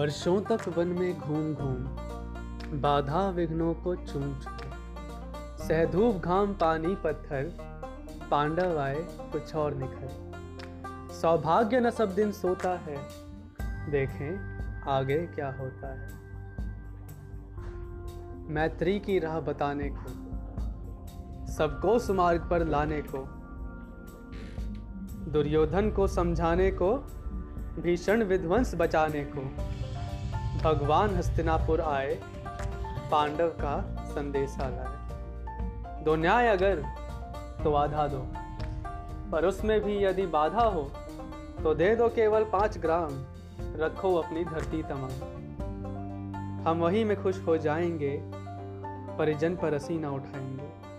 वर्षों तक वन में घूम घूम बाधा विघ्नों को चूम चुके। सहधूप घाम पानी पत्थर, पांडव आए कुछ और निखर। सौभाग्य न सब दिन सोता है, देखें आगे क्या होता है। मैत्री की राह बताने को, सबको सुमार्ग पर लाने को, दुर्योधन को समझाने को, भीषण विध्वंस बचाने को। भगवान हस्तिनापुर आए, पांडव का संदेशा लाए। दो न्याय अगर तो आधा दो। पर उसमें भी यदि बाधा हो तो दे दो केवल पाँच ग्राम, रखो अपनी धरती तमाम। हम वहीं में खुश हो जाएँगे, परिजन पर असी ना उठाएँगे।